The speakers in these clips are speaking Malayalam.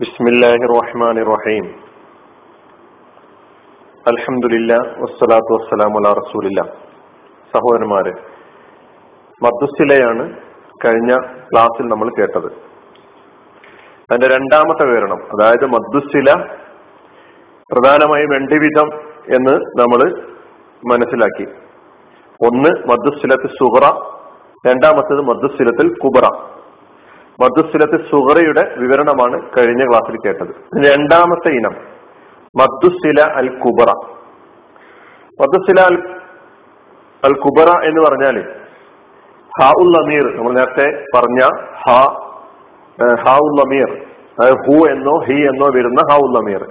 ബിസ്മില്ലാഹി റഹ്മാൻ റഹീം അൽഹംദുലില്ല വസ്സലാത്തു വസ്സലാമു അലാ റസൂലില്ല. സഹോദരന്മാരെ മദ്ദുസിലയാണ് കഴിഞ്ഞ ക്ലാസ്സിൽ നമ്മൾ കേട്ടത്. അതിന്റെ രണ്ടാമത്തെ വിവരണം അതായത് മദ്ദുസില പ്രധാനമായും രണ്ട് വിധം എന്ന് നമ്മൾ മനസ്സിലാക്കി. ഒന്ന് മദ്ദുസിലത്ത് സുഹറ രണ്ടാമത്തത് മദ്ദുസിലത്തിൽ കുബറ. മദ്ദുസിലത്ത് സുഹറയുടെ വിവരണമാണ് കഴിഞ്ഞ ക്ലാസ്സിൽ കേട്ടത്. രണ്ടാമത്തെ ഇനം മദ്ദുസില അൽ കുബറ. മദ്ദുസില അൽ അൽ കുബറ എന്ന് പറഞ്ഞാൽ ഹാ ഉൽ അമീർ നമ്മൾ നേരത്തെ പറഞ്ഞ ഹാ ഹാ ഉൽ അമീർ ഹു എന്നോ ഹി എന്നോ വരുന്ന ഹാ ഉൽ അമീർ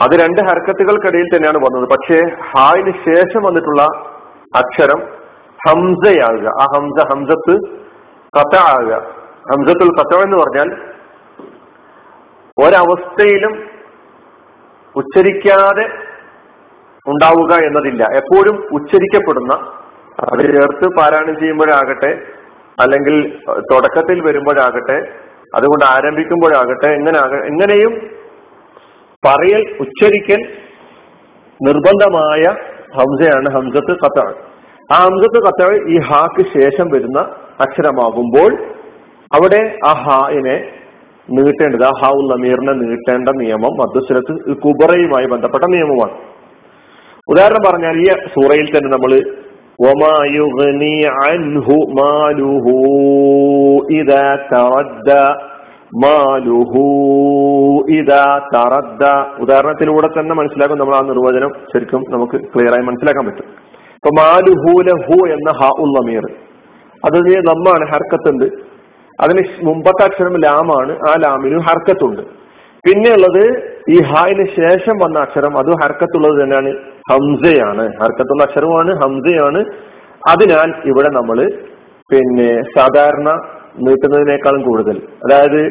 അത് രണ്ട് ഹർക്കത്തുകൾക്കിടയിൽ തന്നെയാണ് വന്നത്. പക്ഷേ ഹായിന് ശേഷം വന്നിട്ടുള്ള അക്ഷരം ഹംസയാകുക. ആ ഹംസ ഹംസത്ത് കഥ ഹംസത്തുൽ കഥ എന്ന് പറഞ്ഞാൽ ഒരവസ്ഥയിലും ഉച്ചരിക്കാതെ ഉണ്ടാവുക എന്നതില്ല. എപ്പോഴും ഉച്ചരിക്കപ്പെടുന്ന അത് ചേർത്ത് പാരായണം ചെയ്യുമ്പോഴാകട്ടെ അല്ലെങ്കിൽ തുടക്കത്തിൽ വരുമ്പോഴാകട്ടെ അതുകൊണ്ട് ആരംഭിക്കുമ്പോഴാകട്ടെ എങ്ങനെ എങ്ങനെയും പറയൽ ഉച്ചരിക്കൽ നിർബന്ധമായ ഹംസയാണ് ഹംസത്ത് കത്താഴ് ആ ഹംസത്ത് കത്താഴ് ഈ ഹാക്ക് ശേഷം വരുന്ന അക്ഷരമാകുമ്പോൾ അവിടെ ആ ഹായിനെ നീട്ടേണ്ടത് ആ ഹാവുൽ നമീറിനെ നീട്ടേണ്ട നിയമം മധുസ്വരത്ത് കുബറയുമായി ബന്ധപ്പെട്ട നിയമമാണ്. ഉദാഹരണം പറഞ്ഞാൽ ഈ സൂറയിൽ തന്നെ നമ്മൾ ഉദാഹരണത്തിലൂടെ തന്നെ മനസ്സിലാക്കും നമ്മൾ ആ നിർവചനം ശരിക്കും നമുക്ക് ക്ലിയർ ആയി മനസ്സിലാക്കാൻ പറ്റും. മാലുഹൂലഹു എന്ന ഹ ഉൽ നമീർ അതിന് നമ്മാണ് ഹർക്കത്തുണ്ട്. അതിന് മുമ്പത്തെ അക്ഷരം ലാമാണ്. ആ ലാമിനും ഹർക്കത്തുണ്ട്. പിന്നെയുള്ളത് ഈ ഹായിന് ശേഷം വന്ന അക്ഷരം അത് ഹർക്കത്തുള്ളത് തന്നെയാണ്. ഹംസയാണ്. ഹർക്കത്തുള്ള അക്ഷരമാണ് ഹംസയാണ്. അതിനാൽ ഇവിടെ നമ്മൾ പിന്നെ സാധാരണ നീട്ടുന്നതിനേക്കാളും കൂടുതൽ. അതായത്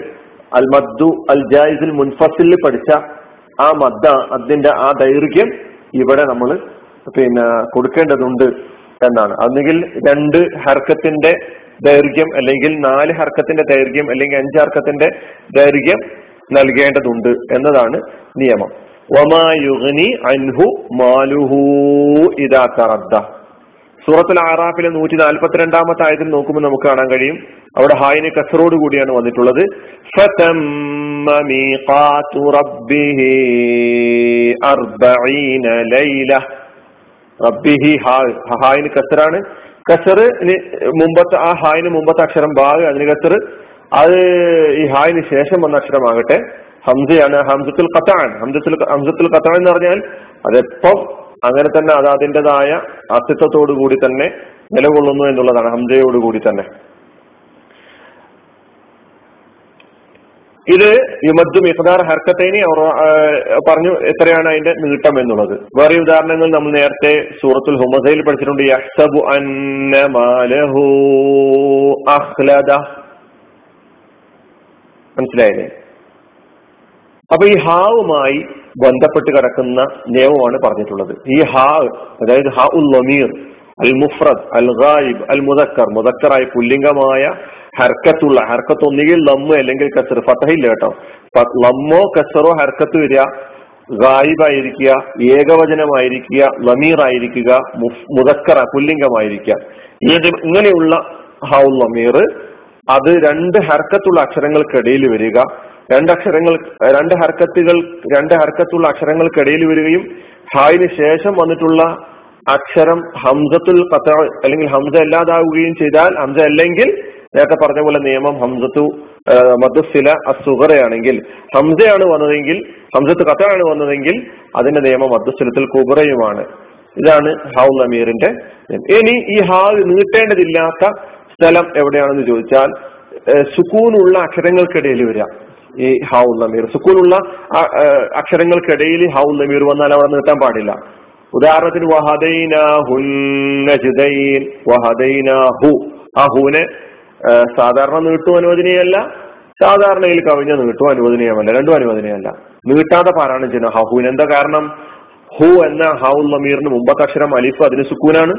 അൽ മദ്ദു അൽ ജായിസിൽ മുൻഫസിൽ പഠിച്ച ആ മദ്ദ അതിന്റെ ആ ദൈർഘ്യം ഇവിടെ നമ്മൾ പിന്നെ കൊടുക്കേണ്ടതുണ്ട് എന്നാണ്. അല്ലെങ്കിൽ രണ്ട് ഹർക്കത്തിന്റെ ദൈർഘ്യം അല്ലെങ്കിൽ നാല് ഹർക്കത്തിന്റെ ദൈർഘ്യം അല്ലെങ്കിൽ അഞ്ച് ഹർക്കത്തിന്റെ ദൈർഘ്യം നൽകേണ്ടതുണ്ട് എന്നതാണ് നിയമം. ഒമായുഗ്നി അൻഹു മാലുഹു ഇതാ കറദ്ദ സൂറത്തുൽ ആറാഫിലെ നൂറ്റി നാൽപ്പത്തിരണ്ടാമത്തെ ആയത്തിൽ നോക്കുമ്പോൾ നമുക്ക് കാണാൻ കഴിയും. അവിടെ ഹായിന് കസറോട് കൂടിയാണ് വന്നിട്ടുള്ളത്. റബ്ബിഹി ഹായിന് കസറാണ്. കസറ് മുമ്പത്തെ ആ ഹായിന് മുമ്പത്തെ അക്ഷരം ബാഗ് അതിന് കസർ. അത് ഈ ഹായിന് ശേഷം വന്ന അക്ഷരമാകട്ടെ. ഹംസയാണ് ഹംസത്തുൽ ഖത്താൻ. ഹംസത്തുൽ ഹംസത്തുൽ ഖത്താൻ എന്ന് പറഞ്ഞാൽ അതെപ്പം അങ്ങനെ തന്നെ അത് അതിന്റെതായ അസ്തിത്വത്തോടു കൂടി തന്നെ നിലകൊള്ളുന്നു എന്നുള്ളതാണ് ഹംസയോട് കൂടി തന്നെ. ഇത് യുമദ്ദു മിഖ്ദാർ ഹർക്കത്തേനി പറഞ്ഞു എത്രയാണ് അതിന്റെ നീട്ടം എന്നുള്ളത്. വേറെ ഉദാഹരണങ്ങൾ നമ്മൾ നേരത്തെ സൂറത്തുൽ ഹുമസയിൽ പഠിച്ചിട്ടുണ്ട്. യഹ്സബു അന്നമാലഹു അഹ്ലദ മനസ്സിലായില്ലേ? അപ്പൊ ഈ ഹാവുമായി ബന്ധപ്പെട്ട് കിടക്കുന്ന നിയമമാണ് പറഞ്ഞിട്ടുള്ളത്. ഈ ഹാ അതായത് ഹാ ഉൽ അൽ മുഫ്രദ് അൽ ഗായിബ് അൽ മുദക്കർ മുദക്കറായ പുല്ലിംഗമായ ഹർക്കത്തുള്ള ഹർക്കത്ത് ഒന്നുകിൽ ലമ്മ് അല്ലെങ്കിൽ കസർ. ഫത്തഹയില്ല കേട്ടോ. ലമ്മോ കസറോ ഹർക്കത്ത് വരിക ഗായിബായിരിക്കുക ഏകവചനമായിരിക്കുക ലമീർ ആയിരിക്കുക മുദക്കറ പുല്ലിംഗമായിരിക്കുക. ഇങ്ങനെയുള്ള ഹൗ ലമീർ അത് രണ്ട് ഹർക്കത്തുള്ള അക്ഷരങ്ങൾക്കിടയിൽ വരിക. രണ്ടക്ഷരങ്ങൾ രണ്ട് ഹർക്കത്തുകൾ രണ്ട് ഹർക്കത്തുള്ള അക്ഷരങ്ങൾക്കിടയിൽ വരികയും ഹായിന് ശേഷം വന്നിട്ടുള്ള അക്ഷരം ഹംസത്തുൽ പത്ര അല്ലെങ്കിൽ ഹംസ അല്ലാതാവുകയും ചെയ്താൽ ഹംസ അല്ലെങ്കിൽ നേരത്തെ പറഞ്ഞ പോലെ നിയമം ഹംസത്തു മധുസില അസുഖറയാണെങ്കിൽ ഹംസയാണ് വന്നതെങ്കിൽ ഹംസത്ത് കത്തയാണ് വന്നതെങ്കിൽ അതിന്റെ നിയമം മധുസിലത്തിൽ കുബറയുമാണ് ഇതാണ് ഹൗൽ അമീറിന്റെ ഇനി ഈ ഹാ നീട്ടേണ്ടതില്ലാത്ത സ്ഥലം എവിടെയാണെന്ന് ചോദിച്ചാൽ സുക്കൂനുള്ള അക്ഷരങ്ങൾക്കിടയിൽ വരിക. ഈ ഹാവുൽ നമീർ സുക്കൂനുള്ള അക്ഷരങ്ങൾക്കിടയിൽ ഹാവുൽ നമീർ വന്നാൽ അവിടെ നീട്ടാൻ പാടില്ല. ഉദാഹരണത്തിന് വഹദൈന ഹു ആ ഹുവിനെ സാധാരണ നീട്ടു അനുവദനീയമല്ല സാധാരണയിൽ കവിഞ്ഞ നീട്ടു അനുവദനീയമല്ല രണ്ടും അനുവദനീയമല്ല. നീട്ടാതെ പാരായണം ചെയ്യുന്ന ഹഹുവിന് എന്താ കാരണം? ഹു എന്ന ഹൗൽ നമീറിന് മുമ്പത്തെ അക്ഷരം അലിഫ് അതിന് സുക്കൂനാണ്.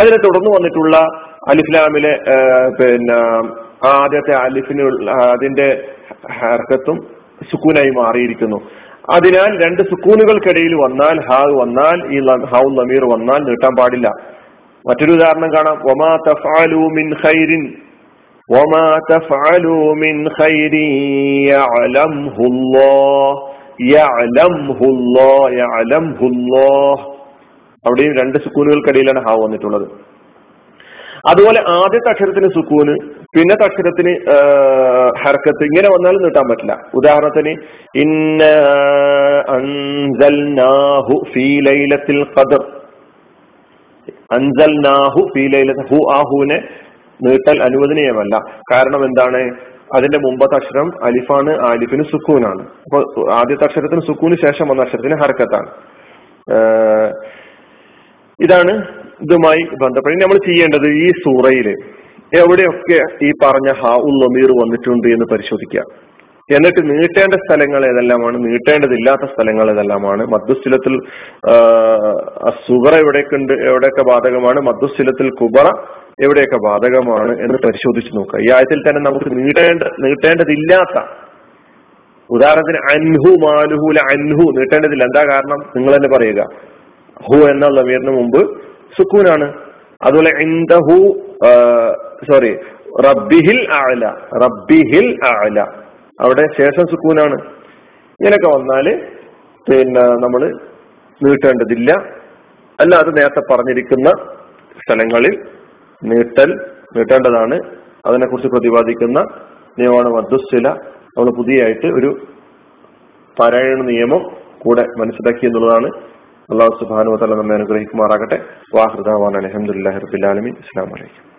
അതിനെ തുടർന്ന് വന്നിട്ടുള്ള അലിഫ്ലാമിലെ പിന്നെ ആദ്യത്തെ അലിഫിന് അതിന്റെ ഹർക്കത്തും സുക്കൂനായി മാറിയിരിക്കുന്നു. അതിനാൽ രണ്ട് സുക്കൂനുകൾക്കിടയിൽ വന്നാൽ ഹാ വന്നാൽ ഈ ഹൗ നമീർ വന്നാൽ നീട്ടാൻ പാടില്ല. മറ്റൊരു ഉദാഹരണം കാണാം. ഒമാ തഫാലു മിൻ ഖൈരിൻ. ഒമാ يعلمه الله يعلمه الله يعلمه الله അവിടെയും രണ്ട് സുക്കൂനുകൾക്കിടയിലാണ് ഹാവ് വന്നിട്ടുള്ളത്. അതുപോലെ ആദ്യത്തെ അക്ഷരത്തിന് സുക്കൂന് പിന്നത്തെ അക്ഷരത്തിന് ഹർക്കത്ത് ഇങ്ങനെ വന്നാലും നീട്ടാൻ പറ്റില്ല. ഉദാഹരണത്തിന് ഇന്ന അൻസൽനാഹു നീട്ടൽ അനുവദനീയമല്ല. കാരണം എന്താണ്? അതിന്റെ മുമ്പത്തെ അക്ഷരം അലിഫാണ് ആലിഫിന് സുക്കൂനാണ്. അപ്പൊ ആദ്യത്തെ അക്ഷരത്തിന് സുക്കൂന് ശേഷം വന്ന അക്ഷരത്തിന് ഹർക്കത്താണ്. ഇതാണ് ഇതുമായി ബന്ധപ്പെട്ട്. നമ്മൾ ചെയ്യേണ്ടത് ഈ സൂറയിൽ എവിടെയൊക്കെ ഈ പറഞ്ഞ ഹാ ഉൽ നമീർ വന്നിട്ടുണ്ട് എന്ന് പരിശോധിക്കുക. എന്നിട്ട് നീട്ടേണ്ട സ്ഥലങ്ങൾ ഏതെല്ലാമാണ്? നീട്ടേണ്ടതില്ലാത്ത സ്ഥലങ്ങൾ ഏതെല്ലാമാണ്? മധ്യസ്ഥലത്തിൽ സുബറ എവിടെയൊക്കെ ഉണ്ട്? എവിടെയൊക്കെ ബാധകമാണ്? മധ്യസ്ഥലത്തിൽ കുബറ എവിടെയൊക്കെ ബാധകമാണ് എന്ന് പരിശോധിച്ച് നോക്കുക. ഈ ആയത്തിൽ തന്നെ നമുക്ക് നീട്ടേണ്ട നീട്ടേണ്ടതില്ലാത്ത ഉദാഹരണത്തിന് അൻഹു മാലുഹുല അൻഹു നീട്ടേണ്ടതില്ല. എന്താ കാരണം? നിങ്ങൾ തന്നെ പറയുക. ഹു എന്ന ലമീറിന് മുമ്പ് സുക്കൂനാണ്. അതുപോലെ ഇൻദഹു സോറി റബ്ബിഹിൽ ആല റബ്ബിഹിൽ ആല അവിടെ ശേഷം സുക്കൂനാണ്. ഇങ്ങനെയൊക്കെ വന്നാൽ പിന്നെ നമ്മൾ നീട്ടേണ്ടതില്ല. അല്ലാതെ നേരത്തെ പറഞ്ഞിരിക്കുന്ന സ്ഥലങ്ങളിൽ നീട്ടൽ നീട്ടേണ്ടതാണ്. അതിനെക്കുറിച്ച് പ്രതിപാദിക്കുന്ന നിയമമാണ് മദ്ദുസ്ഥില നമ്മൾ പുതിയായിട്ട് ഒരു പാരായണ നിയമം കൂടെ മനസ്സിലാക്കി എന്നുള്ളതാണ്. അള്ളാഹു സുബാനു തല നമ്മെ അനുഗ്രഹിക്കുമാറാകട്ടെ. വാഹൃദാൻ അലഹമുല്ലാ റബിലാലമി ഇസ്ലാം വലൈക്കും